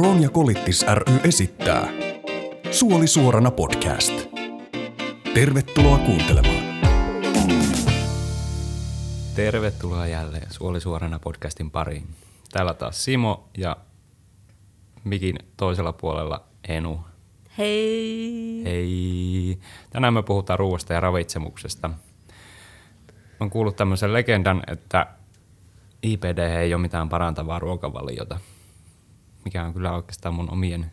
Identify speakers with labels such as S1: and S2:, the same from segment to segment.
S1: Kroon ja Kolittis ry esittää Suoli suorana podcast. Tervetuloa kuuntelemaan.
S2: Tervetuloa jälleen Suoli suorana podcastin pariin. Täällä taas Simo ja mikin toisella puolella Enu.
S3: Hei!
S2: Hei! Tänään me puhutaan ruoasta ja ravitsemuksesta. Olen kuullut tämmöisen legendan, että IPD ei ole mitään parantavaa ruokavaliota, mikä on kyllä oikeastaan mun omien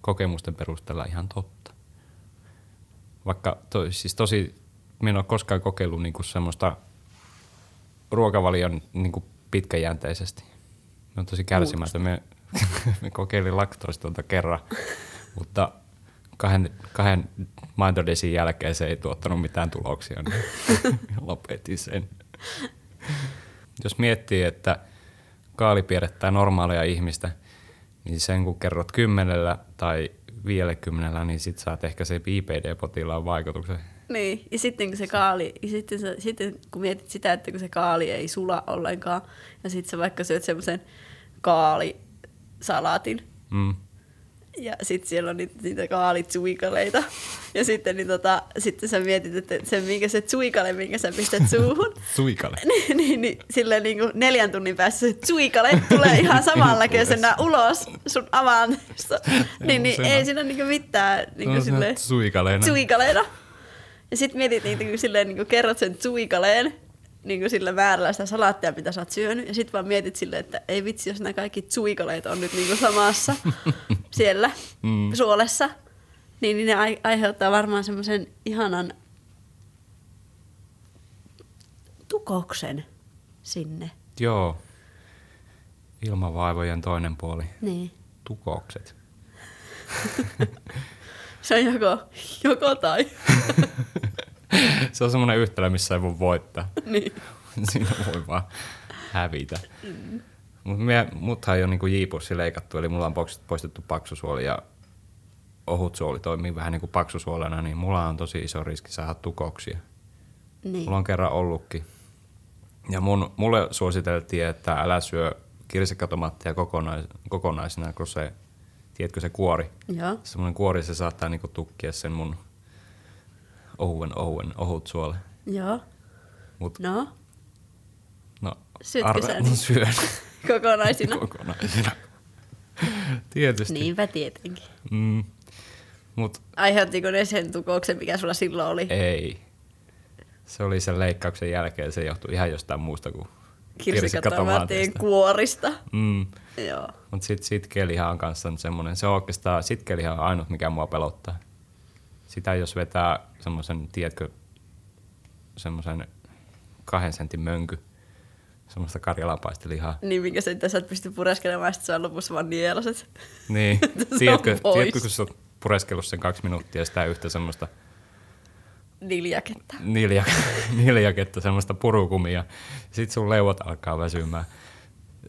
S2: kokemusten perusteella ihan totta. Vaikka to, siis tosi, minä en ole koskaan kokeillut niinku semmoista ruokavalion niinku pitkäjänteisesti. Me on tosi kärsimätön. Me, me kokeilin laktoistonta kerran, mutta kahden, kahden maitodesin jälkeen se ei tuottanut mitään tuloksia, niin lopetin sen. Jos miettii, että kaali normaalia ihmistä, niin sen kun kerrot kymmenellä tai kymmenellä, niin sit saat ehkä se IPD-potilaan vaikutuksen.
S3: Niin, ja sitten kun se kaali, ja sitten, se, sitten kun mietit sitä, että kun se kaali ei sula ollenkaan, ja sitten sä vaikka syöt semmoisen kaalisalaatin,
S2: Mm.
S3: Ja sitten siellä on niitä, niitä kaalit Ja sitten, niin tota, sitten sä mietit, että se minkä se suikale, minkä sä pistät suuhun.
S2: Suikale.
S3: niin, niin, niin silleen niin kuin neljän tunnin päässä se suikale tulee ihan samalla, se ulos sun avaamista. niin, niin ei siinä niin mitään niin kuin
S2: no,
S3: silleen,
S2: suikaleena.
S3: suikaleena. Ja sitten mietit niitä, kun silleen niin kuin kerrot sen suikaleen, niin kuin sillä määrällä sitä salaattia, mitä sä oot syönyt, ja sitten vaan mietit silleen, että ei vitsi, jos nämä kaikki suikaleet on nyt niin kuin samassa siellä mm. suolessa, niin, niin ne ai- aiheuttaa varmaan semmoisen ihanan tukoksen sinne.
S2: Joo. Ilmavaivojen toinen puoli.
S3: Niin.
S2: Tukokset.
S3: Se on joko, joko tai.
S2: se on semmoinen yhtälö, missä ei voi voittaa.
S3: niin.
S2: Siinä voi vaan hävitä. Mm. Mutta muthan ei ole niinku jiipussi leikattu, eli mulla on poistettu paksusuoli ja ohut suoli toimii vähän niin kuin paksusuolena, niin mulla on tosi iso riski saada tukoksia.
S3: Niin.
S2: Mulla on kerran ollutkin. Ja mun, mulle suositeltiin, että älä syö kirsikkatomaattia kokonais, kokonaisena, kun se, tiedätkö se kuori?
S3: Joo.
S2: Semmoinen kuori, se saattaa niinku tukkia sen mun ohuen, ohuen, ohut suole.
S3: Joo.
S2: Mut,
S3: No,
S2: no,
S3: Syötkö sä
S2: no, syön
S3: kokonaisina.
S2: kokonaisina. Tietysti.
S3: Niinpä tietenkin.
S2: Mm, mut
S3: Aiheuttiko ne sen tukouksen, mikä sulla silloin oli?
S2: ei. Se oli sen leikkauksen jälkeen, se johtui ihan jostain muusta kuin
S3: Kirsikkatomaattien kuorista.
S2: Mm.
S3: Joo.
S2: Mutta sitten sitkeliha on kanssa semmoinen, se on oikeastaan, sitkeliha on ainut, mikä mua pelottaa. Sitä jos vetää semmoisen, tiedätkö, semmoisen kahden sentin mönky, semmoista karjalapaistelihaa.
S3: Niin, minkä sitten sä et pysty pureskelemaan, sitten se on lopussa vaan nielaset.
S2: Niin,
S3: on
S2: tiedätkö, tiedätkö, kun sä oot pureskellut sen kaksi minuuttia sitä yhtä semmoista
S3: Niljaketta.
S2: niljak, niljaketta, semmoista purukumia. Sitten sun leuat alkaa väsymään.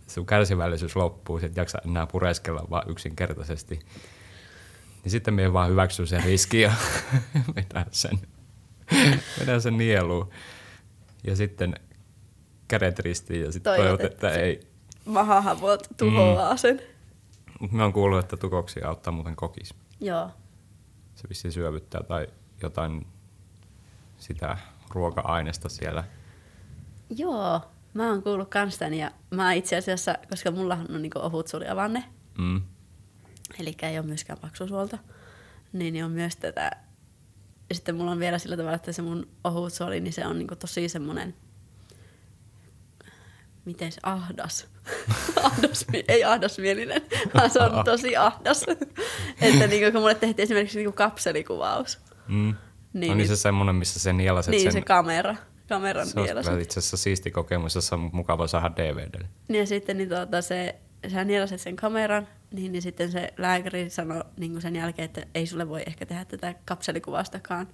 S2: Sun kärsivällisyys loppuu, sit jaksa enää pureskella vaan yksinkertaisesti. Niin sitten me vaan hyväksyy sen riski ja vedän sen, vedän sen nieluun. Ja sitten kädet ristiin ja sitten
S3: Toivot,
S2: että
S3: että
S2: ei.
S3: Mahahavot tuhoaa sen.
S2: Mut Mä oon kuullut, että tukoksia auttaa muuten kokis.
S3: Joo.
S2: Se vissiin syövyttää tai jotain sitä ruoka-ainesta siellä.
S3: Joo. Mä oon kuullut kans ja mä itse asiassa, koska mulla on niinku ohut suoliavanne,
S2: Mm.
S3: Eli ei ole myöskään paksusuolta, niin, niin on myös tätä. Ja sitten mulla on vielä sillä tavalla, että se mun ohut suoli, niin se on niinku tosi semmonen, miten se ahdas. ahdas ei ahdasmielinen, vaan se on tosi ahdas. että niinku, kun mulle tehtiin esimerkiksi niinku kapselikuvaus,
S2: Mm.
S3: Niin,
S2: no niin se semmoinen, missä sen nielaset
S3: niin
S2: sen...
S3: se kamera, kameran
S2: se on
S3: nielaset.
S2: itse asiassa siisti kokemus, jossa on mukava saada DVDlle.
S3: Niin ja sitten niin tuota, se, sä nielaset sen kameran, niin, niin sitten se lääkäri sanoi niin sen jälkeen, että ei sulle voi ehkä tehdä tätä kapselikuvastakaan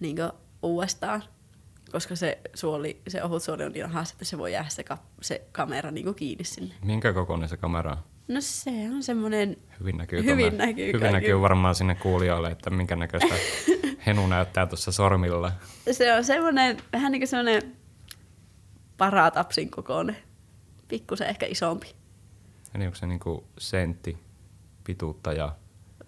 S3: niin uudestaan, koska se, suoli, se ohut suoli on niin haasta, että se voi jäädä se, kap, se kamera niin kiinni sinne.
S2: Minkä kokoinen se kamera on?
S3: No se on semmoinen,
S2: Hyvin näkyy,
S3: Hyvin
S2: tuonne-
S3: näkyy
S2: hyvin
S3: kaikki.
S2: näkyy varmaan sinne kuulijoille, että minkä näköistä henu näyttää tuossa sormilla.
S3: se on semmoinen, vähän niin kuin semmoinen paratapsin kokoinen, pikkusen ehkä isompi.
S2: Eli onko se niinku sentti pituutta ja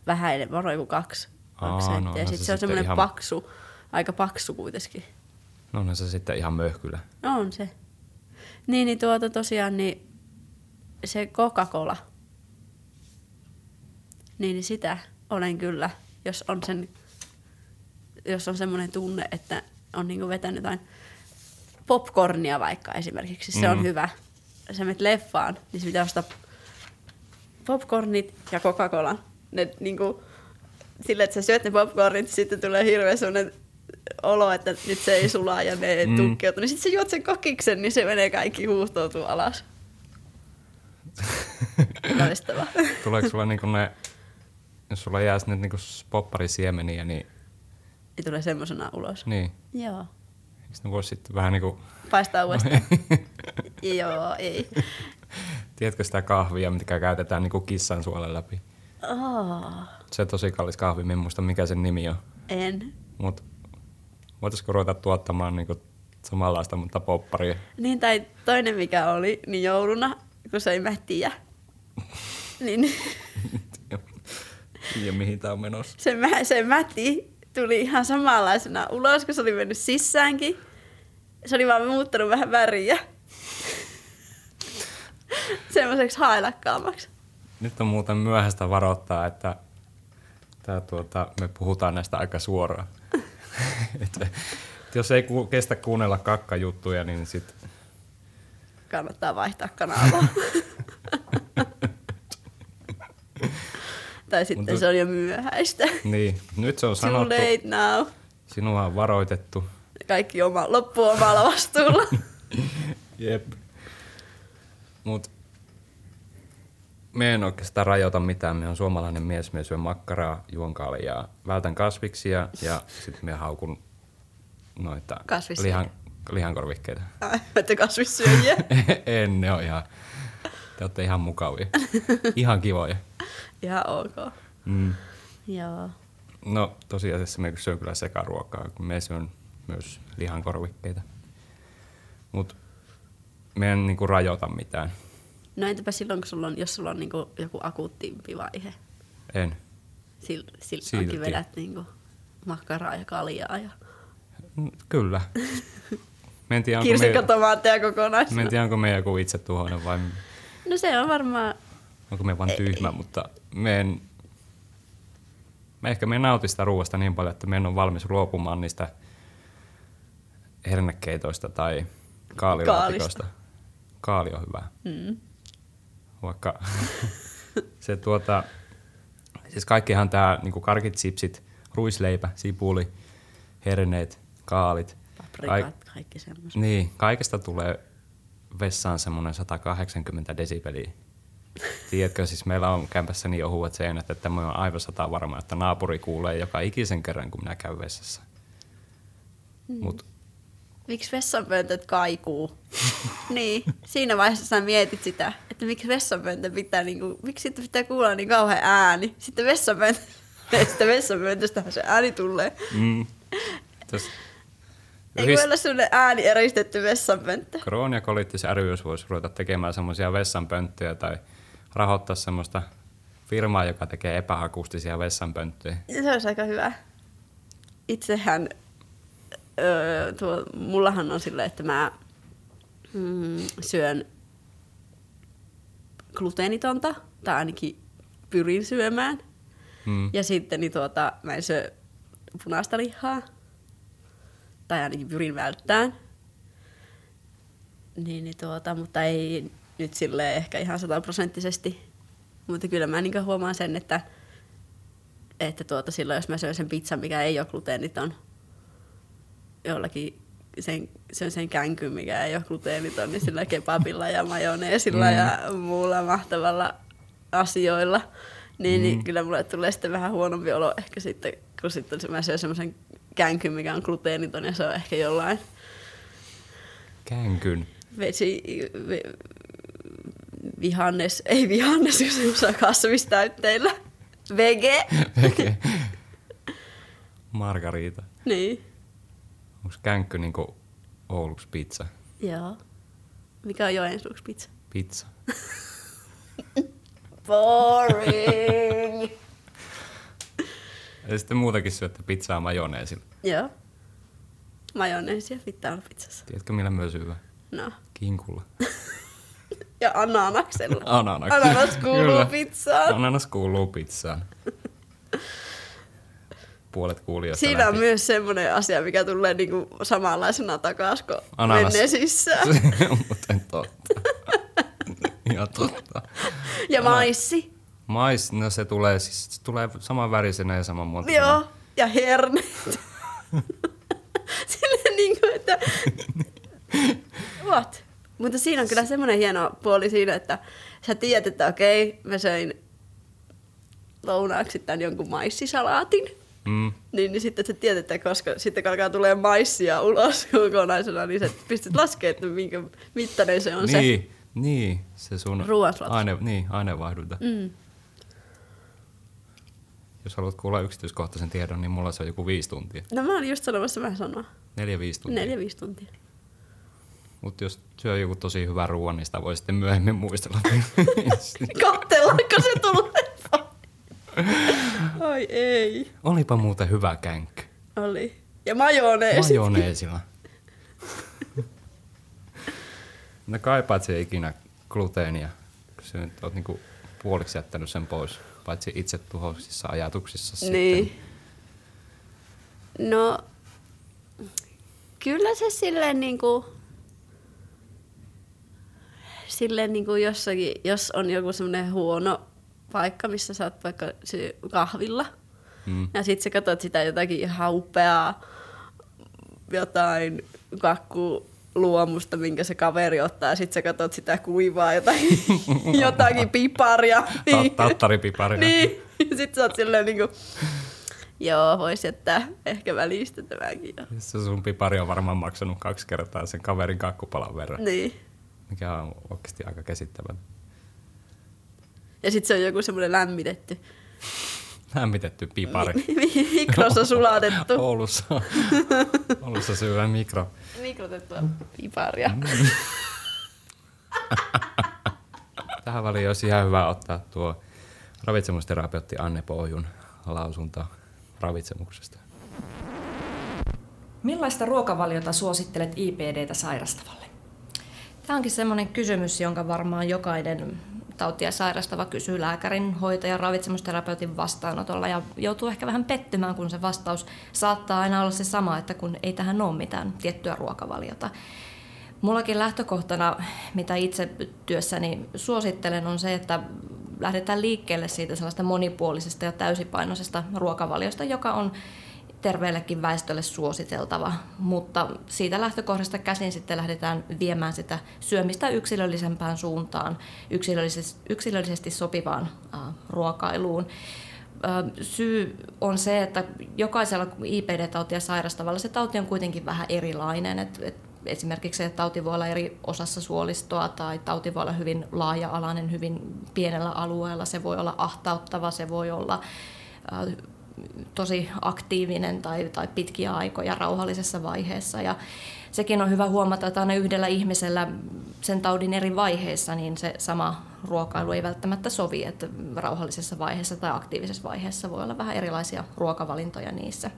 S3: Vähän enemmän, varmaan joku kaksi,
S2: Aa, no
S3: senttiä. sitten
S2: se
S3: se on semmoinen
S2: ihan-
S3: paksu, aika paksu kuitenkin.
S2: no onhan se sitten ihan möhkylä.
S3: No on se. Niin, niin tuota tosiaan, niin se Coca-Cola, niin, niin sitä olen kyllä, jos on sen, jos on semmoinen tunne, että on niinku vetänyt jotain popcornia vaikka esimerkiksi, se on
S2: Mm.
S3: hyvä. Sä menet leffaan, niin se pitää ostaa popcornit ja Coca-Cola. Ne niinku, sille, että sä syöt ne popcornit, sitten tulee hirveä semmoinen olo, että nyt se ei sulaa ja ne
S2: Mm.
S3: mm. tukkeutuu. Niin sitten sä juot sen kokiksen, niin se menee kaikki huuhtoutuu alas. Loistavaa.
S2: Tuleeko sulla niinku ne, jos sulla jää sinne niinku popparisiemeniä, niin,
S3: Niin tulee semmosena ulos.
S2: niin
S3: Joo.
S2: eikö ne voi sitten vähän niinku,
S3: Paistaa uudestaan. Joo, ei.
S2: Tiedätkö sitä kahvia, mitä käytetään niinku kissan suolen läpi?
S3: Oh,
S2: Se tosi kallis kahvi, en muista mikä sen nimi on.
S3: en.
S2: Mut voitaisiko ruveta tuottamaan niinku samanlaista, mutta popparia?
S3: Niin, tai toinen mikä oli, niin jouluna, kun söi mättiä, niin
S2: ja mihin tää on menossa?
S3: se, mä, se mäti tuli ihan samanlaisena ulos, kun se oli mennyt sisäänkin. Se oli vaan muuttanut vähän väriä. Semmoiseksi hailakkaammaksi.
S2: Nyt on muuten myöhäistä varoittaa, että tää, tuota, me puhutaan näistä aika suoraan. Et, et jos ei ku, kestä kuunnella kakkajuttuja, niin sit
S3: Kannattaa vaihtaa kanavaa. tai sitten
S2: Mutta-
S3: se on jo myöhäistä.
S2: niin, nyt se on
S3: Too
S2: sanottu,
S3: late now.
S2: sinua on varoitettu.
S3: Kaikki oma, loppu omalla vastuulla.
S2: Jep. Mut me en oikeastaan rajoita mitään. Me on suomalainen mies, me syö makkaraa, juon kaljaa, vältän kasviksia ja sitten me haukun noita
S3: Kasvissyöjä.
S2: lihan, lihankorvikkeita.
S3: Ai, Että kasvissyöjiä.
S2: en, ne on ihan, te olette ihan mukavia. Ihan kivoja.
S3: Ihan ok.
S2: Mm.
S3: Joo.
S2: No tosiasiassa me syön kyllä sekaruokaa, kun me syön myös lihankorvikkeita. Mut me en niinku rajoita mitään.
S3: No entäpä silloin, kun sulla on, jos sulla on niinku joku akuuttimpi vaihe?
S2: En.
S3: Sil,
S2: Silti.
S3: silloinkin vedät niinku makkaraa ja kaljaa ja
S2: Mm, Kyllä. Onko, me,
S3: kirsikkatomaatteja
S2: mä en
S3: kokonaisena.
S2: tiedä, onko me joku itse tuhoinen vai
S3: No se on varmaan,
S2: onko me vaan tyhmä, mutta me en, mä ehkä me en nauti sitä ruoasta niin paljon, että me en ole valmis luopumaan niistä hernekeitoista tai kaalilaatikoista. Kaali on hyvä.
S3: mm,
S2: Vaikka se tuota, siis kaikkihan tää niinku karkit, chipsit, ruisleipä, sipuli, herneet, kaalit.
S3: paprikat, kaikki semmoiset.
S2: Niin, kaikesta tulee vessaan semmoinen 180 desibeliä. Tiedätkö, siis meillä on kämpässä niin ohuet seinät, että mä oon aivan sata varma, että naapuri kuulee joka ikisen kerran, kun minä käyn vessassa. Mm. Mut
S3: Miksi vessanpöntöt kaikuu? niin, siinä vaiheessa sä mietit sitä, että miksi vessanpöntö pitää, niinku, miksi siitä pitää kuulla niin kauhean ääni. Sitten vessanpöntö, sitten vessanpöntöstähän se ääni tulee.
S2: mm, tos,
S3: Ei voi olla sellainen ääni eristetty vessanpönttö.
S2: Krooniakoliittis ry voisi ruveta tekemään semmoisia vessanpönttöjä tai rahoittaa semmoista firmaa, joka tekee epäakustisia vessanpönttöjä.
S3: Se olisi aika hyvä. Itsehän, öö, tuo, mullahan on silleen, että mä mm, syön gluteenitonta, tai ainakin pyrin syömään.
S2: Mm.
S3: Ja sitten niin tuota, mä en syö punaista lihaa, tai ainakin pyrin välttämään. Niin, niin tuota, mutta ei nyt sille ehkä ihan sataprosenttisesti. Mutta kyllä mä niin huomaan sen, että, että tuota, silloin jos mä syön sen pizzan, mikä ei ole gluteeniton, jollakin sen, syön sen känkyn, mikä ei ole gluteeniton, niin sillä kebabilla ja majoneesilla
S2: Mm.
S3: ja muulla mahtavalla asioilla, niin, mm. niin
S2: Mm.
S3: kyllä mulle tulee sitten vähän huonompi olo ehkä sitten, kun sitten mä syön semmoisen känkyn, mikä on gluteeniton ja se on ehkä jollain
S2: Känkyn.
S3: vesi, vi, vihannes, ei vihannes, se osaa kasvistäytteillä. Vege.
S2: Okei. Margarita.
S3: niin,
S2: Onko känkky niinku Ouluksi pizza?
S3: joo. Mikä on Joensuuksi pizza?
S2: Pizza.
S3: Boring.
S2: Ja sitten muutakin syötte pizzaa majoneesilla.
S3: Joo. Majoneesia pitää pizzassa.
S2: Tiedätkö millä myös hyvä?
S3: No.
S2: Kinkulla.
S3: Ja ananaksella.
S2: Ananas.
S3: Ananas kuuluu
S2: Kyllä.
S3: pizzaan.
S2: Ananas kuuluu pizzaan. Puolet kuulijoista
S3: Siinä on myös semmoinen asia, mikä tulee niinku samanlaisena takaisin kuin
S2: Ananas. muuten totta. Ihan totta.
S3: Ja maissi.
S2: Mais, no se tulee, siis, se tulee saman värisenä ja saman muotoisena.
S3: Joo. Ja herneet. Silleen niinku, että... What? Mutta siinä on kyllä semmoinen hieno puoli siinä, että sä tiedät, että okei, mä söin lounaaksi tämän jonkun maissisalaatin.
S2: Mm.
S3: Niin, niin sitten sä tiedät, että koska sitten kun alkaa tulee maissia ulos kokonaisena, niin sä pystyt laskemaan, että minkä mittainen se on se.
S2: Niin, niin, se sun aine, niin, aineenvaihdunta.
S3: Mm.
S2: Jos haluat kuulla yksityiskohtaisen tiedon, niin mulla se on joku viisi tuntia.
S3: No mä olin just sanomassa vähän sanoa.
S2: Neljä-viisi tuntia.
S3: Neljä, viisi tuntia.
S2: Mutta jos syö joku tosi hyvä ruoan, niin sitä voi sitten myöhemmin muistella.
S3: Kattellaanko se tulee? Ai ei.
S2: Olipa muuten hyvä känk.
S3: Oli. Ja majoneesi.
S2: Majoneesilla. no kaipaat se ikinä gluteenia, kun sä nyt oot niinku puoliksi jättänyt sen pois, paitsi itse tuhoisissa ajatuksissa sitten.
S3: Niin. No, kyllä se silleen niinku, silleen niinku jossakin, jos on joku semmoinen huono paikka, missä sä oot vaikka kahvilla,
S2: Mm.
S3: ja sit sä katsot sitä jotakin ihan upeaa, jotain kakku luomusta, minkä se kaveri ottaa, ja sit sä katsot sitä kuivaa jotakin, jotakin piparia.
S2: Ta- tattaripiparia.
S3: Niin, sit sä oot silleen niinku, joo, vois jättää ehkä välistä tämänkin. jo.
S2: Se sun pipari on varmaan maksanut kaksi kertaa sen kaverin kakkupalan verran,
S3: Niin.
S2: mikä on oikeasti aika käsittämätöntä.
S3: Ja sit se on joku semmoinen lämmitetty,
S2: Lämmitetty pipari.
S3: mikrossa sulatettu,
S2: Oulussa, Oulussa syödään mikro.
S3: mikrotettua piparia.
S2: Tähän väliin olisi ihan hyvä ottaa tuo ravitsemusterapeutti Anne Pohjun lausunto ravitsemuksesta.
S4: Millaista ruokavaliota suosittelet IPDtä sairastavalle?
S5: Tämä onkin semmoinen kysymys, jonka varmaan jokainen tautia sairastava kysyy lääkärin, hoitajan, ravitsemusterapeutin vastaanotolla ja joutuu ehkä vähän pettymään, kun se vastaus saattaa aina olla se sama, että kun ei tähän ole mitään tiettyä ruokavaliota. Mullakin lähtökohtana, mitä itse työssäni suosittelen, on se, että lähdetään liikkeelle siitä sellaista monipuolisesta ja täysipainoisesta ruokavaliosta, joka on terveellekin väestölle suositeltava, mutta siitä lähtökohdasta käsin sitten lähdetään viemään sitä syömistä yksilöllisempään suuntaan, yksilöllisesti, yksilöllisesti sopivaan ruokailuun. Syy on se, että jokaisella IPD-tautia sairastavalla se tauti on kuitenkin vähän erilainen. Et, et esimerkiksi se, että tauti voi olla eri osassa suolistoa tai tauti voi olla hyvin laaja-alainen, hyvin pienellä alueella. Se voi olla ahtauttava, se voi olla tosi aktiivinen tai, tai pitkiä aikoja rauhallisessa vaiheessa. Ja sekin on hyvä huomata, että aina yhdellä ihmisellä sen taudin eri vaiheissa niin se sama ruokailu ei välttämättä sovi, että rauhallisessa vaiheessa tai aktiivisessa vaiheessa voi olla vähän erilaisia ruokavalintoja niissä.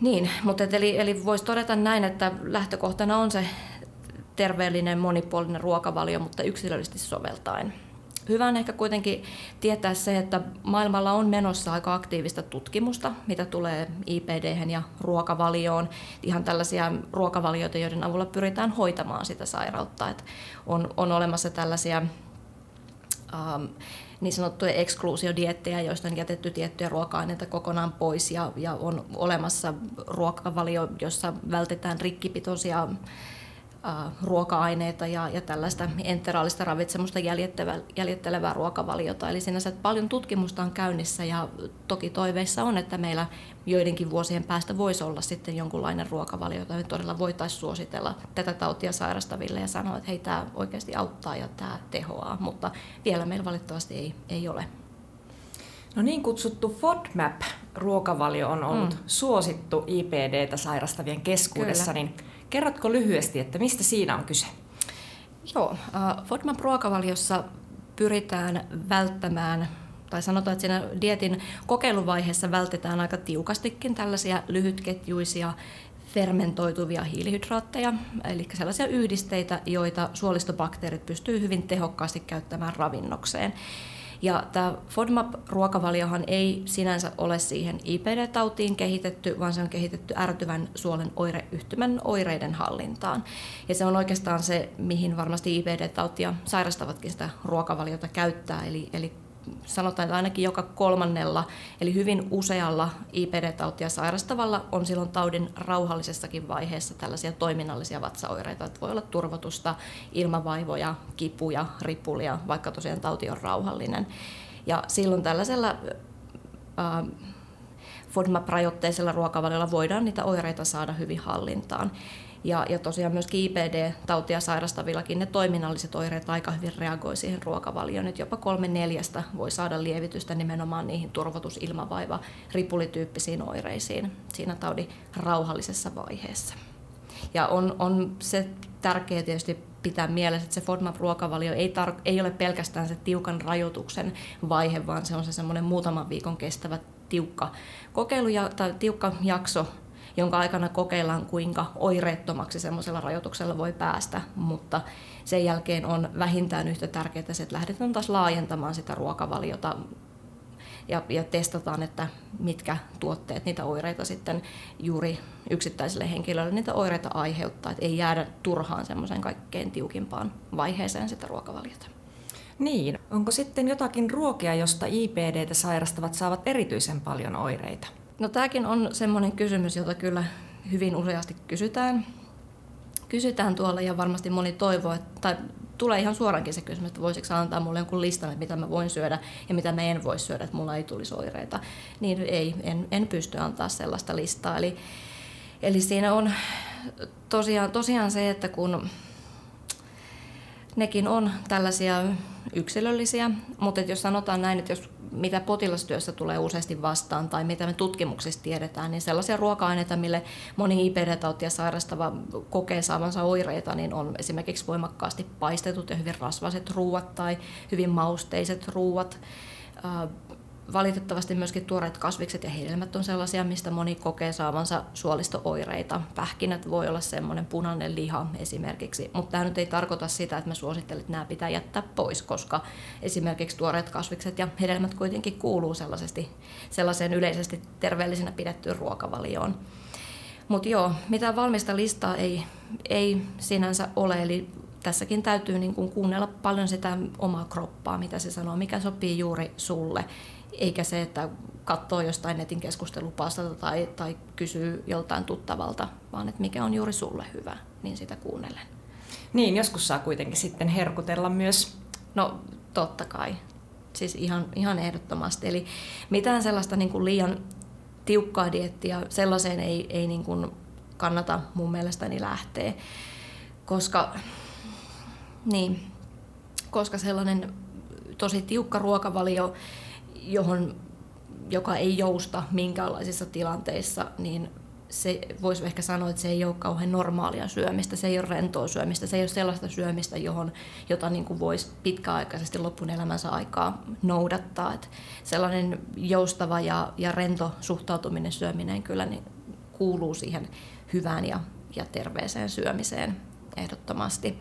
S5: Niin, mutta et eli, eli voisi todeta näin, että lähtökohtana on se terveellinen monipuolinen ruokavalio, mutta yksilöllisesti soveltaen. Hyvä on ehkä kuitenkin tietää se, että maailmalla on menossa aika aktiivista tutkimusta, mitä tulee IPD ja ruokavalioon. Ihan tällaisia ruokavalioita, joiden avulla pyritään hoitamaan sitä sairautta. Et on, on olemassa tällaisia ähm, niin sanottuja ekskluusiodiettejä, joista on jätetty tiettyjä ruoka-aineita kokonaan pois ja, ja on olemassa ruokavalio, jossa vältetään rikkipitoisia ruoka-aineita ja, ja tällaista enteraalista ravitsemusta jäljittelevää, jäljittelevää ruokavaliota. Eli sinänsä paljon tutkimusta on käynnissä ja toki toiveissa on, että meillä joidenkin vuosien päästä voisi olla sitten jonkunlainen ruokavalio, jota me todella voitaisiin suositella tätä tautia sairastaville ja sanoa, että hei, tämä oikeasti auttaa ja tämä tehoaa, mutta vielä meillä valitettavasti ei, ei ole.
S4: No niin kutsuttu FODMAP-ruokavalio on ollut mm. suosittu IPDtä sairastavien keskuudessa,
S5: Kyllä.
S4: niin kerrotko lyhyesti, että mistä siinä on kyse?
S5: Joo, äh, FODMAP-ruokavaliossa pyritään välttämään tai sanotaan, että siinä dietin kokeiluvaiheessa vältetään aika tiukastikin tällaisia lyhytketjuisia fermentoituvia hiilihydraatteja, eli sellaisia yhdisteitä, joita suolistobakteerit pystyy hyvin tehokkaasti käyttämään ravinnokseen. Ja tämä FODMAP-ruokavaliohan ei sinänsä ole siihen IPD-tautiin kehitetty, vaan se on kehitetty ärtyvän suolen oireyhtymän oireiden hallintaan. Ja se on oikeastaan se, mihin varmasti IPD-tautia sairastavatkin sitä ruokavaliota käyttää, eli, eli sanotaan, että ainakin joka kolmannella, eli hyvin usealla IPD-tautia sairastavalla on silloin taudin rauhallisessakin vaiheessa tällaisia toiminnallisia vatsaoireita, että voi olla turvotusta, ilmavaivoja, kipuja, ripulia, vaikka tosiaan tauti on rauhallinen. Ja silloin tällaisella äh, FODMAP-rajoitteisella ruokavaliolla voidaan niitä oireita saada hyvin hallintaan. Ja, ja tosiaan myös IPD-tautia sairastavillakin ne toiminnalliset oireet aika hyvin reagoi siihen ruokavalioon. Että jopa kolme neljästä voi saada lievitystä nimenomaan niihin turvotusilmavaiva ripulityyppisiin oireisiin siinä taudin rauhallisessa vaiheessa. Ja on, on se tärkeää tietysti pitää mielessä, että se FODMAP-ruokavalio ei, tar- ei ole pelkästään se tiukan rajoituksen vaihe, vaan se on se semmoinen muutaman viikon kestävä tiukka kokeilu ja, tai tiukka jakso jonka aikana kokeillaan, kuinka oireettomaksi semmoisella rajoituksella voi päästä, mutta sen jälkeen on vähintään yhtä tärkeää se, että lähdetään taas laajentamaan sitä ruokavaliota ja, ja testataan, että mitkä tuotteet niitä oireita sitten juuri yksittäiselle henkilölle niitä oireita aiheuttaa, että ei jäädä turhaan semmoisen kaikkein tiukimpaan vaiheeseen sitä ruokavaliota.
S4: Niin, onko sitten jotakin ruokia, josta IPDtä sairastavat saavat erityisen paljon oireita?
S5: No tämäkin on semmoinen kysymys, jota kyllä hyvin useasti kysytään. Kysytään tuolla ja varmasti moni toivoo, että, tai tulee ihan suorankin se kysymys, että voisiko antaa mulle jonkun listan, että mitä mä voin syödä ja mitä mä en voi syödä, että mulla ei tulisi oireita. Niin ei, en, en pysty antaa sellaista listaa. Eli, eli siinä on tosiaan, tosiaan se, että kun nekin on tällaisia yksilöllisiä, mutta jos sanotaan näin, että jos mitä potilastyössä tulee useasti vastaan tai mitä me tutkimuksista tiedetään, niin sellaisia ruoka-aineita, mille moni IPD-tautia sairastava kokee saavansa oireita, niin on esimerkiksi voimakkaasti paistetut ja hyvin rasvaset ruuat tai hyvin mausteiset ruuat valitettavasti myöskin tuoreet kasvikset ja hedelmät on sellaisia, mistä moni kokee saavansa suolistooireita. Pähkinät voi olla semmoinen punainen liha esimerkiksi, mutta tämä nyt ei tarkoita sitä, että me suosittelen, että nämä pitää jättää pois, koska esimerkiksi tuoreet kasvikset ja hedelmät kuitenkin kuuluu sellaisesti, sellaiseen yleisesti terveellisenä pidettyyn ruokavalioon. Mutta joo, mitään valmista listaa ei, ei sinänsä ole, eli tässäkin täytyy niin kuin kuunnella paljon sitä omaa kroppaa, mitä se sanoo, mikä sopii juuri sulle eikä se, että katsoo jostain netin keskustelupalstalta tai, tai kysyy joltain tuttavalta, vaan että mikä on juuri sulle hyvä, niin sitä kuunnellen.
S4: Niin, joskus saa kuitenkin sitten herkutella myös.
S5: No totta kai, siis ihan, ihan ehdottomasti. Eli mitään sellaista niin kuin liian tiukkaa diettiä, sellaiseen ei, ei niin kuin kannata mun mielestäni lähteä, koska, niin, koska sellainen tosi tiukka ruokavalio johon, joka ei jousta minkäänlaisissa tilanteissa, niin se voisi ehkä sanoa, että se ei ole kauhean normaalia syömistä, se ei ole rentoa syömistä, se ei ole sellaista syömistä, johon, jota niin kuin voisi pitkäaikaisesti lopun elämänsä aikaa noudattaa. Että sellainen joustava ja, ja rento suhtautuminen syöminen kyllä niin kuuluu siihen hyvään ja, ja terveeseen syömiseen ehdottomasti.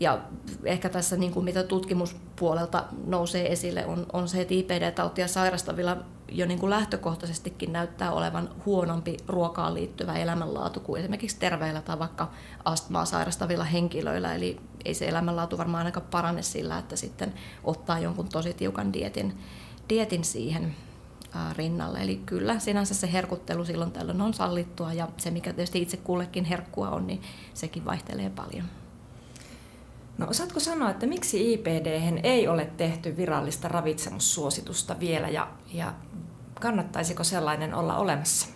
S5: Ja ehkä tässä niin kuin mitä tutkimuspuolelta nousee esille on, on se, että IPD-tautia sairastavilla jo niin kuin lähtökohtaisestikin näyttää olevan huonompi ruokaan liittyvä elämänlaatu kuin esimerkiksi terveillä tai vaikka astmaa sairastavilla henkilöillä. Eli ei se elämänlaatu varmaan ainakaan parane sillä, että sitten ottaa jonkun tosi tiukan dietin, dietin siihen rinnalle. Eli kyllä sinänsä se herkuttelu silloin tällöin on sallittua ja se mikä tietysti itse kullekin herkkua on, niin sekin vaihtelee paljon.
S4: No osaatko sanoa, että miksi IPD ei ole tehty virallista ravitsemussuositusta vielä ja, ja kannattaisiko sellainen olla olemassa?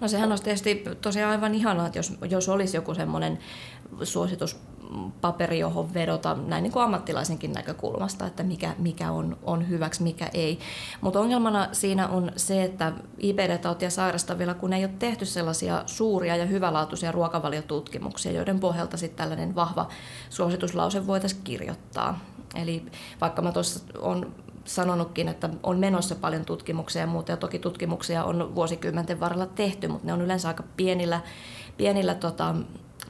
S5: No sehän olisi tietysti tosiaan aivan ihanaa, että jos, jos olisi joku semmoinen suositus paperi, johon vedota näin niin kuin ammattilaisenkin näkökulmasta, että mikä, mikä on, on hyväksi, mikä ei. Mutta ongelmana siinä on se, että IBD-tautia sairastavilla, kun ei ole tehty sellaisia suuria ja hyvälaatuisia ruokavaliotutkimuksia, joiden pohjalta sitten tällainen vahva suosituslause voitaisiin kirjoittaa. Eli vaikka mä tuossa on sanonutkin, että on menossa paljon tutkimuksia ja muuta. Ja toki tutkimuksia on vuosikymmenten varrella tehty, mutta ne on yleensä aika pienillä, pienillä tota,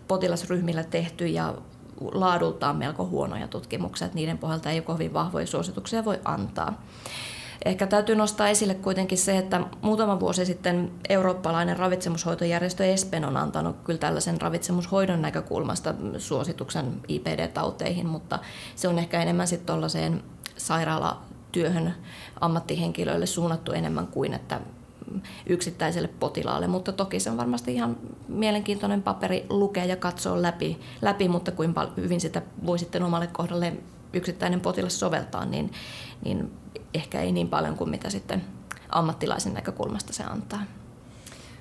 S5: potilasryhmillä tehty ja laadultaan melko huonoja tutkimuksia, että niiden pohjalta ei kovin vahvoja suosituksia voi antaa. Ehkä täytyy nostaa esille kuitenkin se, että muutama vuosi sitten eurooppalainen ravitsemushoitojärjestö ESPEN on antanut kyllä tällaisen ravitsemushoidon näkökulmasta suosituksen IPD-tauteihin, mutta se on ehkä enemmän sitten tuollaiseen sairaalatyöhön ammattihenkilöille suunnattu enemmän kuin että yksittäiselle potilaalle, mutta toki se on varmasti ihan mielenkiintoinen paperi lukea ja katsoa läpi, läpi mutta kuinka hyvin sitä voi sitten omalle kohdalle yksittäinen potilas soveltaa, niin, niin ehkä ei niin paljon kuin mitä sitten ammattilaisen näkökulmasta se antaa.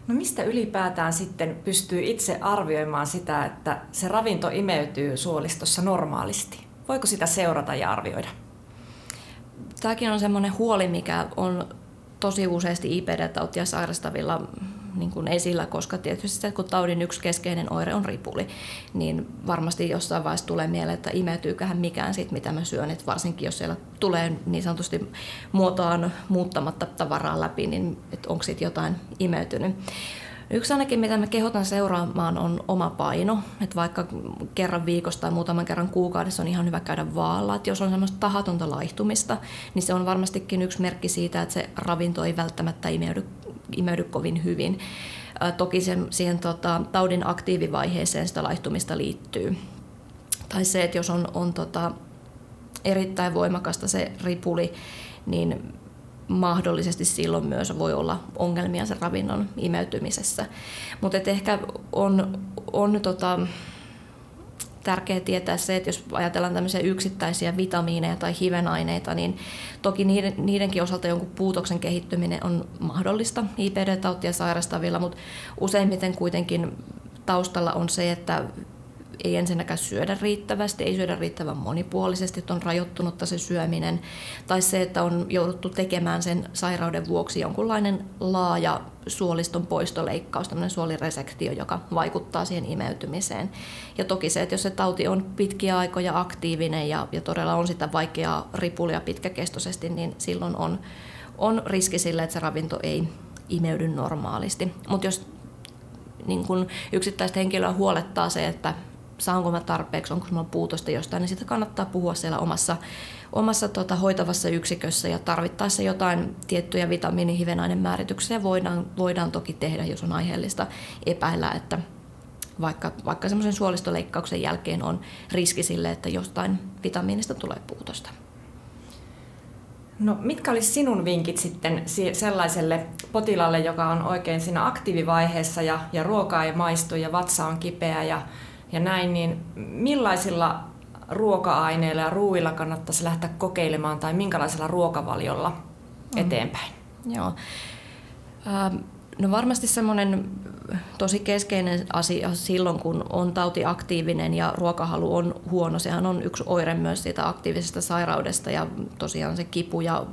S4: No mistä ylipäätään sitten pystyy itse arvioimaan sitä, että se ravinto imeytyy suolistossa normaalisti? Voiko sitä seurata ja arvioida?
S5: Tämäkin on semmoinen huoli, mikä on tosi useasti IPD-tautia sairastavilla niin kuin esillä, koska tietysti se, kun taudin yksi keskeinen oire on ripuli, niin varmasti jossain vaiheessa tulee mieleen, että imeytyyköhän mikään siitä, mitä mä syön, että varsinkin jos siellä tulee niin sanotusti muotoaan muuttamatta tavaraa läpi, niin onko siitä jotain imeytynyt. Yksi ainakin, mitä mä kehotan seuraamaan, on oma paino. Että vaikka kerran viikossa tai muutaman kerran kuukaudessa on ihan hyvä käydä vaalla. Että jos on semmoista tahatonta laihtumista, niin se on varmastikin yksi merkki siitä, että se ravinto ei välttämättä imeydy, imeydy kovin hyvin. Toki sen, siihen tota, taudin aktiivivaiheeseen sitä laihtumista liittyy. Tai se, että jos on, on tota, erittäin voimakasta se ripuli, niin mahdollisesti silloin myös voi olla ongelmia sen ravinnon imeytymisessä. Mutta ehkä on, on tota, tärkeää tietää se, että jos ajatellaan tämmöisiä yksittäisiä vitamiineja tai hivenaineita, niin toki niiden, niidenkin osalta jonkun puutoksen kehittyminen on mahdollista IPD-tautia sairastavilla, mutta useimmiten kuitenkin taustalla on se, että ei ensinnäkään syödä riittävästi, ei syödä riittävän monipuolisesti, että on rajoittunutta se syöminen, tai se, että on jouduttu tekemään sen sairauden vuoksi jonkunlainen laaja suoliston poistoleikkaus, tämmöinen suoliresektio, joka vaikuttaa siihen imeytymiseen. Ja toki se, että jos se tauti on pitkiä aikoja aktiivinen ja, ja todella on sitä vaikeaa ripulia pitkäkestoisesti, niin silloin on, on riski sille, että se ravinto ei imeydy normaalisti. Mutta jos niin kun yksittäistä henkilöä huolettaa se, että saanko mä tarpeeksi, onko minulla puutosta jostain, niin sitä kannattaa puhua siellä omassa, omassa tota, hoitavassa yksikössä ja tarvittaessa jotain tiettyjä vitamiinihivenainen määrityksiä voidaan, voidaan toki tehdä, jos on aiheellista epäillä, että vaikka, vaikka semmoisen suolistoleikkauksen jälkeen on riski sille, että jostain vitamiinista tulee puutosta.
S4: No, mitkä olisi sinun vinkit sitten sellaiselle potilaalle, joka on oikein siinä aktiivivaiheessa ja, ja ruokaa ei maistu ja vatsa on kipeä ja ja näin, niin millaisilla ruoka-aineilla ja ruuilla kannattaisi lähteä kokeilemaan tai minkälaisella ruokavaliolla mm. eteenpäin?
S5: Joo. Ähm, no varmasti semmoinen tosi keskeinen asia silloin, kun on tauti aktiivinen ja ruokahalu on huono. Sehän on yksi oire myös siitä aktiivisesta sairaudesta ja tosiaan se kipu ja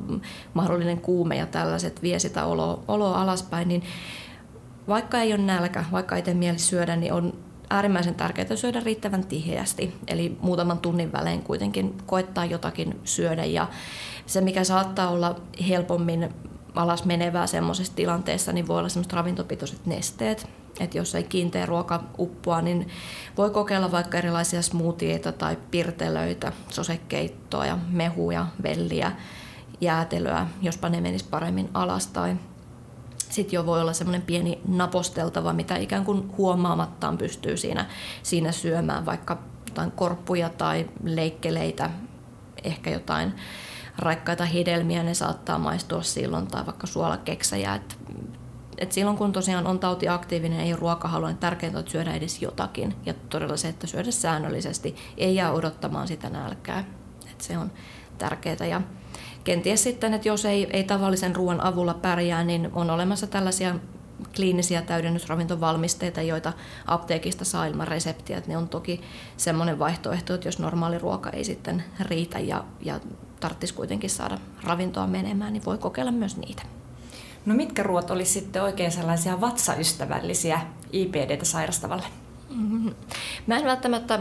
S5: mahdollinen kuume ja tällaiset vie sitä oloa, oloa alaspäin. Niin vaikka ei ole nälkä, vaikka ei tee mieli syödä, niin on äärimmäisen tärkeää syödä riittävän tiheästi, eli muutaman tunnin välein kuitenkin koettaa jotakin syödä. Ja se, mikä saattaa olla helpommin alas menevää semmoisessa tilanteessa, niin voi olla semmoiset ravintopitoiset nesteet. Että jos ei kiinteä ruoka uppoa, niin voi kokeilla vaikka erilaisia smoothieita tai pirtelöitä, sosekeittoa ja mehuja, velliä, jäätelöä, jospa ne menis paremmin alas tai sitten jo voi olla semmoinen pieni naposteltava, mitä ikään kuin huomaamattaan pystyy siinä, siinä syömään, vaikka jotain korppuja tai leikkeleitä, ehkä jotain raikkaita hedelmiä, ne saattaa maistua silloin, tai vaikka suolakeksejä. Et, et silloin kun tosiaan on tauti aktiivinen, ei ruokahalu, niin tärkeintä on syödä edes jotakin. Ja todella se, että syödä säännöllisesti, ei jää odottamaan sitä nälkää. Et se on tärkeää. Ja kenties sitten, että jos ei, ei tavallisen ruoan avulla pärjää, niin on olemassa tällaisia kliinisiä täydennysravintovalmisteita, joita apteekista saa ilman reseptiä. Ne on toki semmoinen vaihtoehto, että jos normaali ruoka ei sitten riitä ja, ja tarvitsisi kuitenkin saada ravintoa menemään, niin voi kokeilla myös niitä.
S4: No mitkä ruoat olisi sitten oikein sellaisia vatsaystävällisiä IPDtä sairastavalle?
S5: Mä en välttämättä äh,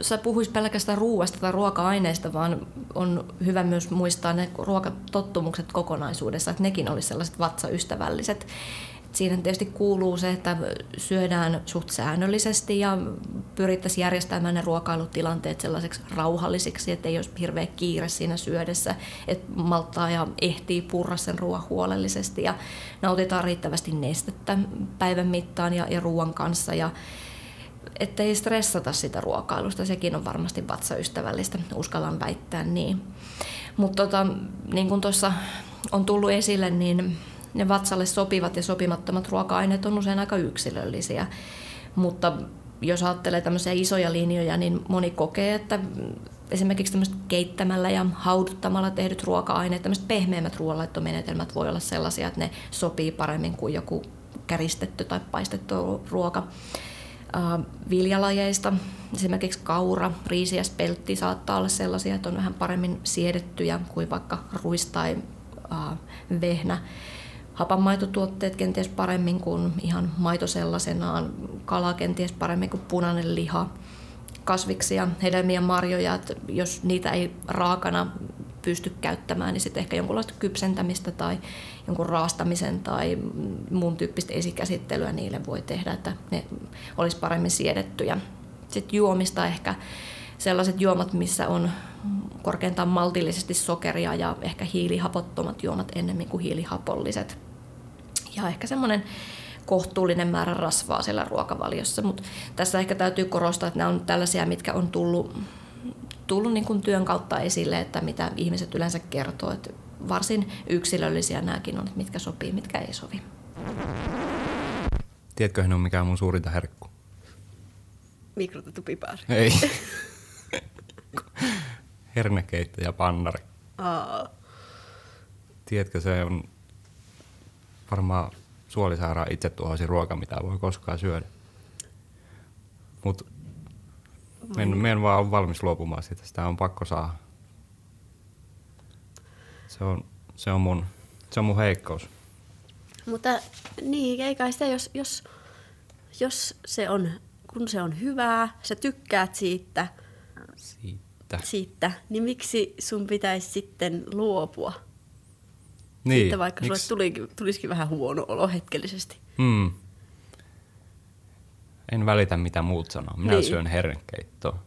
S5: sä puhuis pelkästään ruoasta tai ruoka-aineista, vaan on hyvä myös muistaa ne ruokatottumukset kokonaisuudessa, että nekin olisi sellaiset vatsaystävälliset. Siinä tietysti kuuluu se, että syödään suht säännöllisesti ja pyrittäisiin järjestämään ne ruokailutilanteet sellaiseksi rauhallisiksi, että ei olisi hirveä kiire siinä syödessä, että malttaa ja ehtii purra sen ruoan huolellisesti ja nautitaan riittävästi nestettä päivän mittaan ja, ja ruoan kanssa ja ettei stressata sitä ruokailusta, sekin on varmasti vatsaystävällistä, uskallan väittää niin. Mutta tota, niin kuin tuossa on tullut esille, niin ne vatsalle sopivat ja sopimattomat ruoka-aineet on usein aika yksilöllisiä. Mutta jos ajattelee tämmöisiä isoja linjoja, niin moni kokee, että esimerkiksi tämmöiset keittämällä ja hauduttamalla tehdyt ruoka-aineet, tämmöiset pehmeämmät ruoanlaittomenetelmät voi olla sellaisia, että ne sopii paremmin kuin joku käristetty tai paistettu ruoka. Viljalajeista. Esimerkiksi kaura, riisi ja speltti saattaa olla sellaisia, että on vähän paremmin siedettyjä kuin vaikka ruis tai vehnä. Hapanmaitotuotteet kenties paremmin kuin ihan maito sellaisenaan, kala kenties paremmin kuin punainen liha, kasviksia, hedelmiä, marjoja, että jos niitä ei raakana pysty käyttämään, niin sitten ehkä jonkunlaista kypsentämistä tai jonkun raastamisen tai muun tyyppistä esikäsittelyä niille voi tehdä, että ne olisi paremmin siedettyjä. Sitten juomista ehkä sellaiset juomat, missä on korkeintaan maltillisesti sokeria ja ehkä hiilihapottomat juomat ennemmin kuin hiilihapolliset ja ehkä semmoinen kohtuullinen määrä rasvaa siellä ruokavaliossa. Mutta tässä ehkä täytyy korostaa, että nämä on tällaisia, mitkä on tullut, tullut niin kuin työn kautta esille, että mitä ihmiset yleensä kertoo. Että varsin yksilöllisiä nämäkin on, että mitkä sopii, mitkä ei sovi.
S2: Tiedätkö, on mikä on mun suurinta herkku?
S3: Mikrotettu pipaari.
S2: Ei. Hernekeitto ja pannari.
S3: Aa.
S2: Tiedätkö, se on varmaan suolisairaan itse tuhoisin ruoka, mitä voi koskaan syödä. Mutta me en vaan ole valmis luopumaan siitä. Sitä on pakko saada. Se on, se on, mun, se on mun heikkous.
S3: Mutta niin, ei kai sitä, jos, jos, jos se on, kun se on hyvää, sä tykkäät siitä,
S2: Siitä.
S3: siitä niin miksi sun pitäisi sitten luopua?
S2: Niin,
S3: Sitten vaikka
S2: miksi-
S3: sulle tuli, tulisikin vähän huono olo hetkellisesti.
S2: Hmm. En välitä mitä muut sanoo. Minä
S3: Niin.
S2: syön hernekeittoa.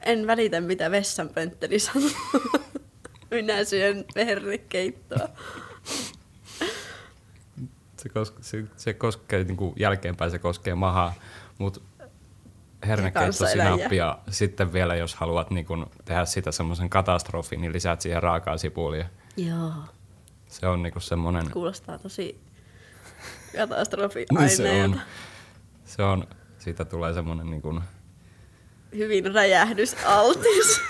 S3: En välitä, mitä vessanpöntteli sanoo. Minä syön hernekeittoa.
S2: Se, kos, se, se koskee niin kuin jälkeenpäin, se koskee mahaa, mutta hernekeitto,
S3: kanssaeläjiä.
S2: sinappi ja sitten vielä jos haluat niin kuin tehdä sitä semmoisen katastrofin, niin lisäät siihen raakaa sipulia.
S3: Joo,
S2: Se on niin semmoinen,
S3: kuulostaa tosi katastrofi
S2: Niin se on, se on, siitä tulee semmoinen niin kuin,
S3: Hyvin räjähdysaltis.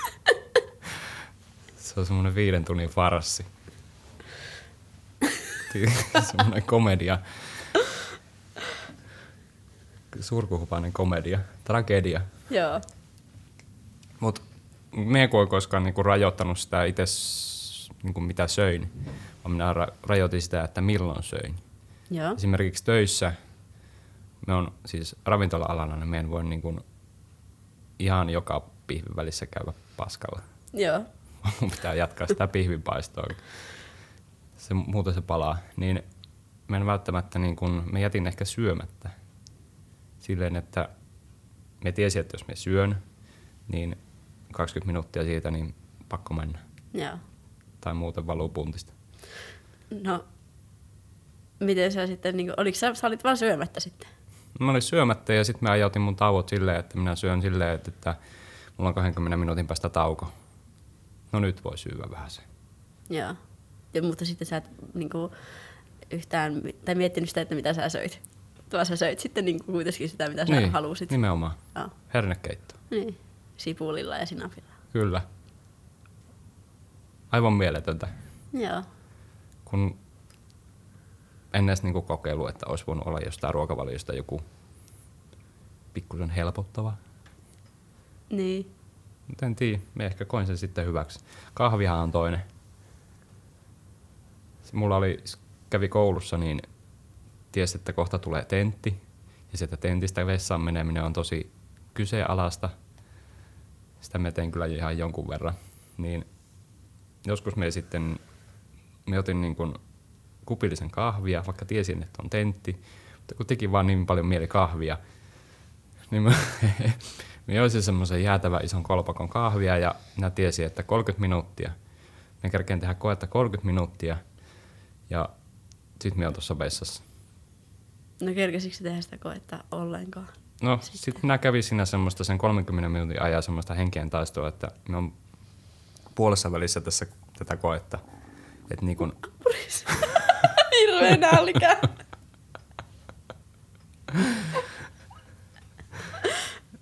S2: se on semmoinen viiden tunnin farssi. semmoinen komedia. Surkuhupainen komedia. Tragedia.
S3: Joo.
S2: Mutta me ei koskaan niinku rajoittanut sitä itse, niinku mitä söin, vaan minä ra- rajoitin sitä, että milloin söin.
S3: Joo.
S2: Esimerkiksi töissä, me on siis ravintola-alana, niin me en voi niinku ihan joka pihvin välissä käydä paskalla.
S3: Joo.
S2: Mun pitää jatkaa sitä pihvinpaistoa. Se, muuten se palaa. Niin mä en välttämättä, niin kun, mä jätin ehkä syömättä. Silleen, että me tiesin, että jos me syön, niin 20 minuuttia siitä, niin pakko mennä.
S3: Joo.
S2: Tai muuten valuu puntista.
S3: No, miten sä sitten, niin kuin, oliko sä, sä olit vaan syömättä sitten?
S2: Mä olin syömättä ja sitten mä ajoitin mun tauot silleen, että minä syön silleen, että, että mulla on 20 minuutin päästä tauko. No nyt voi syödä vähän se.
S3: Joo. Ja, mutta sitten sä et niin kuin, yhtään, tai miettinyt sitä, että mitä sä söit. Vaan sä söit sitten niin kuin, kuitenkin sitä, mitä sä
S2: niin,
S3: halusit.
S2: nimenomaan.
S3: Joo.
S2: Hernekeitto.
S3: Niin. Sipulilla ja sinapilla.
S2: Kyllä. Aivan mieletöntä.
S3: Joo.
S2: Kun en edes niinku kokeillut, että olisi voinut olla jostain ruokavaliosta joku pikkusen helpottava.
S3: Niin.
S2: Mutta en tiedä, me ehkä koin sen sitten hyväksi. Kahvihan on toinen. Se Mulla oli, kävi koulussa, niin tiesi, että kohta tulee tentti. Ja sieltä tentistä vessaan meneminen on tosi kyseenalaista. Sitä mä teen kyllä ihan jonkun verran. Niin joskus me sitten, me otin niin kuin kupillisen kahvia, vaikka tiesin, että on tentti, mutta kun teki vaan niin paljon mieli kahvia, niin mä, mä joisin semmoisen jäätävän ison kolpakon kahvia ja minä tiesin, että 30 minuuttia. Mä kerkeen tehdä koetta 30 minuuttia ja sitten mä oon tuossa vessassa.
S3: No kerkesikö tehdä sitä koetta ollenkaan?
S2: No sitten sit minä kävin siinä semmoista sen 30 minuutin ajan semmoista henkien taistoa, että me on puolessa välissä tässä tätä koetta. Että niin kun,
S3: Hirveä nälkä.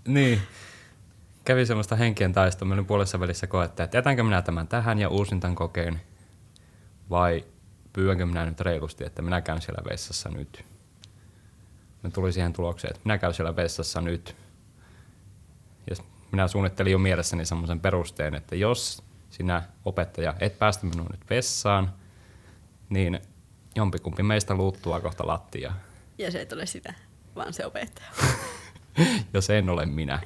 S2: niin, kävi semmoista henkien taistoa. Mä puolessa välissä koetta, että jätänkö minä tämän tähän ja uusin tämän kokeen vai pyydänkö minä nyt reilusti, että minä käyn siellä vessassa nyt. Mä tulin siihen tulokseen, että minä käyn siellä vessassa nyt. Ja minä suunnittelin jo mielessäni semmoisen perusteen, että jos sinä opettaja et päästä minun nyt vessaan, niin jompikumpi meistä luuttua kohta lattia.
S3: Ja se ei ole sitä, vaan se opettaja.
S2: Ja se en ole minä,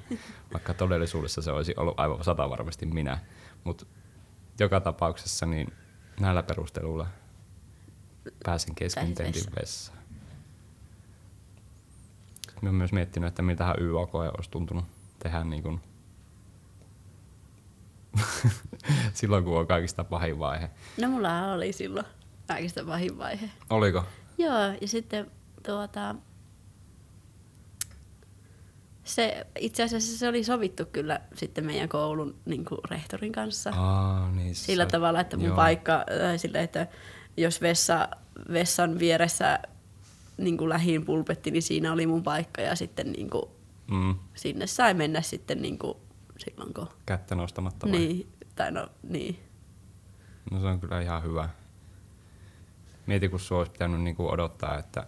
S2: vaikka todellisuudessa se olisi ollut aivan sata varmasti minä. Mutta joka tapauksessa niin näillä perusteluilla pääsin kesken tentin
S3: vessaan.
S2: vessaan. Mä oon myös miettinyt, että miltähän YOK olisi tuntunut tehdä niin kuin silloin, kun on kaikista pahin vaihe.
S3: No mulla oli silloin kaikista pahin vaihe.
S2: Oliko?
S3: Joo, ja sitten tuota, se, itse asiassa se oli sovittu kyllä sitten meidän koulun niin kuin rehtorin kanssa.
S2: Aa, niin
S3: Sillä
S2: sä-
S3: tavalla, että mun
S2: joo.
S3: paikka, tai sille, että jos vessa, vessan vieressä niin kuin lähin pulpetti, niin siinä oli mun paikka ja sitten niin kuin,
S2: Mm,
S3: sinne sai mennä sitten niin kuin, silloin kun...
S2: kättä nostamatta vai?
S3: Niin, tai no niin.
S2: No se on kyllä ihan hyvä. Mieti, kun sua olisi pitänyt niinku odottaa, että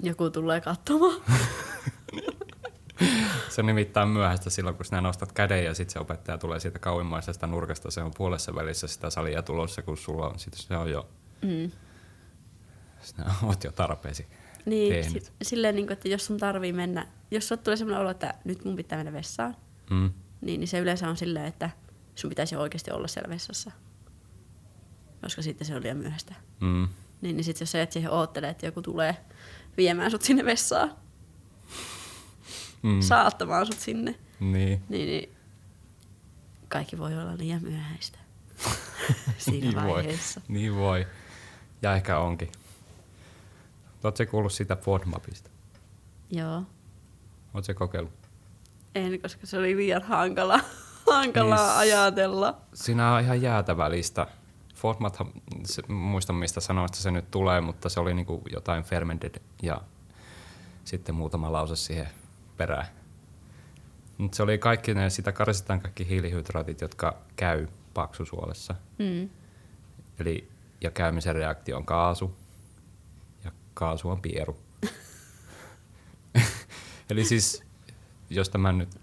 S3: Joku tulee katsomaan.
S2: se on nimittäin myöhäistä silloin, kun sinä nostat käden ja sitten se opettaja tulee siitä kauimmaisesta nurkasta. Se on puolessa välissä sitä salia tulossa, kun sulla on, sit se on jo,
S3: Mm.
S2: sinä oot jo tarpeesi
S3: Niin,
S2: tehnyt.
S3: si- silleen, niin kuin, että jos sun tarvii mennä, jos sulle tulee sellainen olo, että nyt mun pitää mennä vessaan,
S2: Mm.
S3: niin, niin se yleensä on silleen, että sun pitäisi oikeasti olla siellä vessassa. Koska sitten se on liian myöhäistä.
S2: Mm.
S3: Niin, niin sitten jos sä et siihen oottele, että joku tulee viemään sut sinne vessaan,
S2: Mm.
S3: saattamaan sut sinne,
S2: Niin.
S3: niin, niin kaikki voi olla liian myöhäistä siinä
S2: niin voi.
S3: vaiheessa.
S2: Niin voi. Ja ehkä onkin. Oletko kuullut siitä FODMAPista?
S3: Joo.
S2: Oletko kokeillut?
S3: En, koska se oli liian hankala, hankalaa
S2: Niin
S3: ajatella.
S2: Siinä on ihan jäätävä lista. FODMAT, se, muista mistä sanoista se nyt tulee, mutta se oli niinku jotain fermented ja sitten muutama lause siihen perään. Mut se oli kaikki ne, sitä karsitaan kaikki hiilihydraatit, jotka käy paksusuolessa.
S3: Mm.
S2: Eli, ja käymisen reaktio on kaasu, ja kaasu on pieru. Eli siis, jos tämä nyt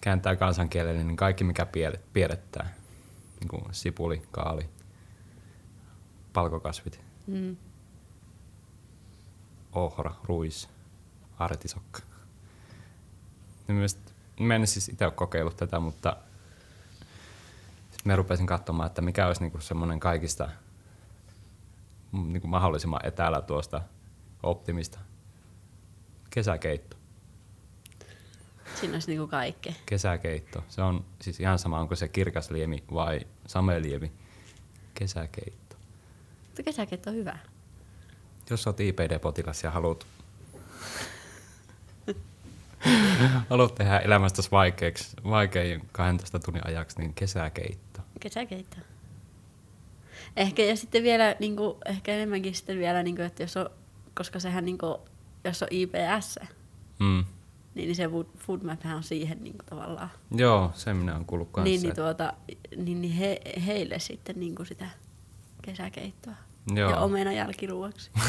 S2: kääntää kansankielelle, niin kaikki mikä piele- pierrettää, niin kuin sipuli, kaali, palkokasvit,
S3: Mm.
S2: ohra, ruis, artisokka. Mä en siis itse ole kokeillut tätä, mutta sitten mä rupesin katsomaan, että mikä olisi niinku semmoinen kaikista niinku mahdollisimman etäällä tuosta optimista. Kesäkeitto.
S3: Siinä olisi niinku kaikkea.
S2: Kesäkeitto. Se on siis ihan sama, onko se kirkas liemi vai sameliemi. Kesäkeitto.
S3: Mutta kesäkeitto on hyvä.
S2: Jos olet IPD-potilas ja haluat, haluat tehdä elämästäsi vaikeaksi, vaikein 12 tunnin ajaksi, niin kesäkeitto.
S3: Kesäkeitto. Ehkä ja sitten vielä, niin kuin, ehkä enemmänkin sitten vielä, niin kuin, että jos on, koska sehän, niin kuin, jos on IPS,
S2: Mm.
S3: Niin, niin se food, food map on siihen niin kuin, tavallaan.
S2: Joo, sen minä olen kuullut kanssa.
S3: Niin, niin, tuota, niin, niin he, heille sitten niin kuin sitä kesäkeittoa.
S2: Joo.
S3: Ja omena jälkiruoksi.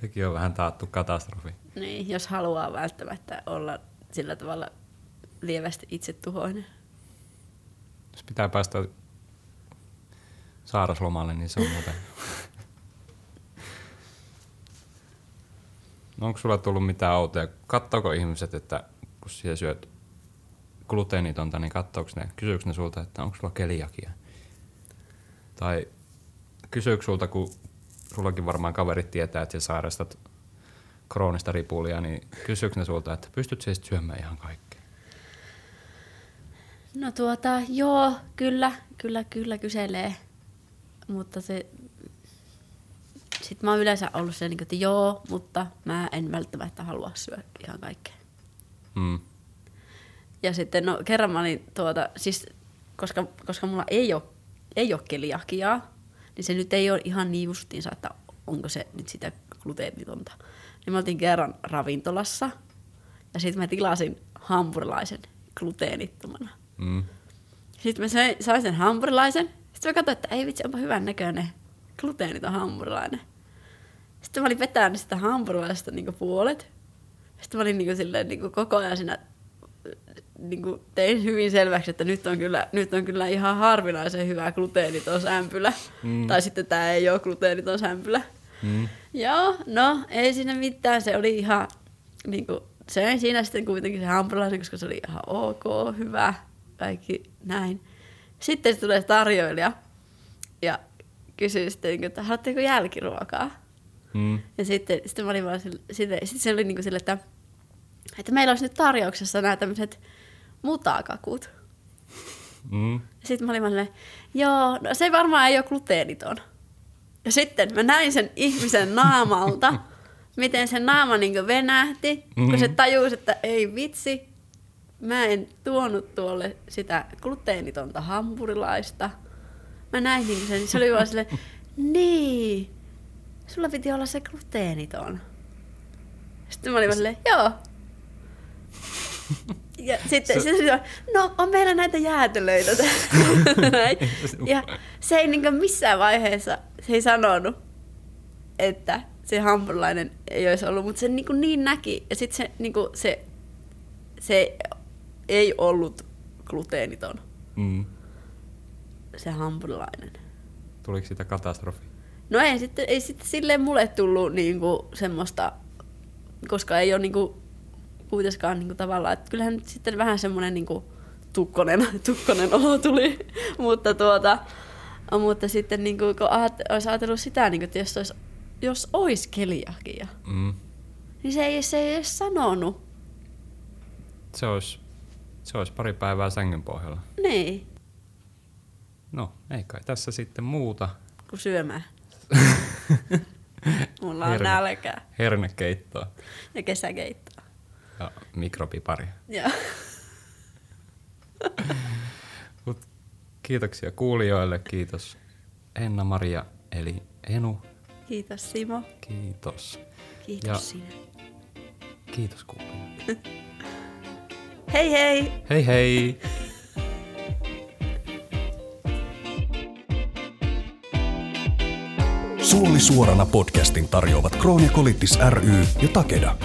S2: Sekin on vähän taattu katastrofi.
S3: niin, jos haluaa välttämättä olla sillä tavalla lievästi itsetuhoinen.
S2: Jos pitää päästä sairaslomalle, niin se on muuten onko sulla tullut mitään outoja? Kattoako ihmiset, että kun siellä syöt gluteenitonta, niin katsoako ne, kysyykö ne sulta, että onko sulla keliakia? Tai kysyykö sulta, kun sullakin varmaan kaverit tietää, että sä sairastat kroonista ripulia, niin kysyykö ne sulta, että pystyt siis syömään ihan kaikkea?
S3: No tuota, joo, kyllä, kyllä, kyllä kyselee. Mutta se... Sitten mä oon yleensä ollut se, niin kuin, että joo, mutta mä en välttämättä halua syödä ihan kaikkea.
S2: Mm.
S3: Ja sitten no, kerran mä olin tuota, siis koska, koska mulla ei ole, ei ole keliakiaa, niin se nyt ei ole ihan niin justiinsa, että onko se nyt sitä gluteenitonta. Niin mä oltiin kerran ravintolassa ja sitten mä tilasin hampurilaisen gluteenittomana.
S2: Mm.
S3: Sitten mä sain sen hampurilaisen. Sitten mä katsoin, että ei vitsi, onpa hyvän näköinen gluteeniton hampurilainen. Sitten mä olin vetänyt sitä hampurilaisesta niin puolet. Sitten mä olin niin silleen, niin koko ajan siinä niin kuin tein hyvin selväksi, että nyt on kyllä, nyt on kyllä ihan harvinaisen hyvä gluteeniton sämpylä. Mm. Tai sitten tämä ei ole gluteeniton sämpylä.
S2: Mm.
S3: Joo, no ei siinä mitään. Se oli ihan, niin kuin, se ei siinä sitten kuitenkin se hampurilaisen, koska se oli ihan ok, hyvä, kaikki näin. Sitten se tulee tarjoilija ja kysyy sitten, että haluatteko jälkiruokaa?
S2: Mm.
S3: Ja sitten, sitten mä olin vaan sille, sitten, sitten se oli niin kuin sille, että, että meillä olisi nyt tarjouksessa nämä tämmöiset mutakakut.
S2: Mm.
S3: Sitten mä olin vaan silleen, joo, no se varmaan ei ole gluteeniton. Ja sitten mä näin sen ihmisen naamalta, miten se naama niin venähti, mm-hmm. kun se tajusi, että ei vitsi, mä en tuonut tuolle sitä gluteenitonta hampurilaista. Mä näin niin sen, se oli vaan silleen, niin, sulla piti olla se gluteeniton. Sitten mä olin vaan silleen, joo. Ja sitten se, se, no on meillä näitä jäätelöitä. Ja se ei niin missään vaiheessa, se ei sanonut, että se hampurilainen ei olisi ollut, mutta se niin, niin näki. Ja sitten se, niin se, se ei ollut gluteeniton,
S2: Mm.
S3: se hampurilainen.
S2: Tuliko siitä katastrofi?
S3: No ei sitten, ei sitten silleen mulle tullut niinku semmoista, koska ei ole niinku kuitenkaan niinku tavallaan, että kyllähän nyt sitten vähän semmoinen niinku tukkonen, tukkonen olo tuli, mutta tuota, mutta sitten niinku, kun aat, olisi ajatellut sitä, niinku, että jos olisi, jos olisi keliakia,
S2: Mm.
S3: niin se ei, se ei edes sanonut.
S2: Se olisi, se olisi pari päivää sängyn pohjalla.
S3: Niin,
S2: No, ei kai tässä sitten muuta.
S3: kuin syömään. Mulla on
S2: Herne.
S3: nälkää
S2: Hernekeittoa
S3: ja kesäkeittoa.
S2: ja mikrobipari.
S3: Joo.
S2: Mut kiitoksia kuulijoille, kiitos Enna-Maria eli Enu,
S3: Kiitos Simo.
S2: kiitos.
S3: Kiitos
S2: Ja-
S3: sinä.
S2: Kiitos kuulijoille.
S3: Hei hei!
S2: Hei hei!
S1: Suoli suorana podcastin tarjoavat Kroonia Kolittis ry ja Takeda.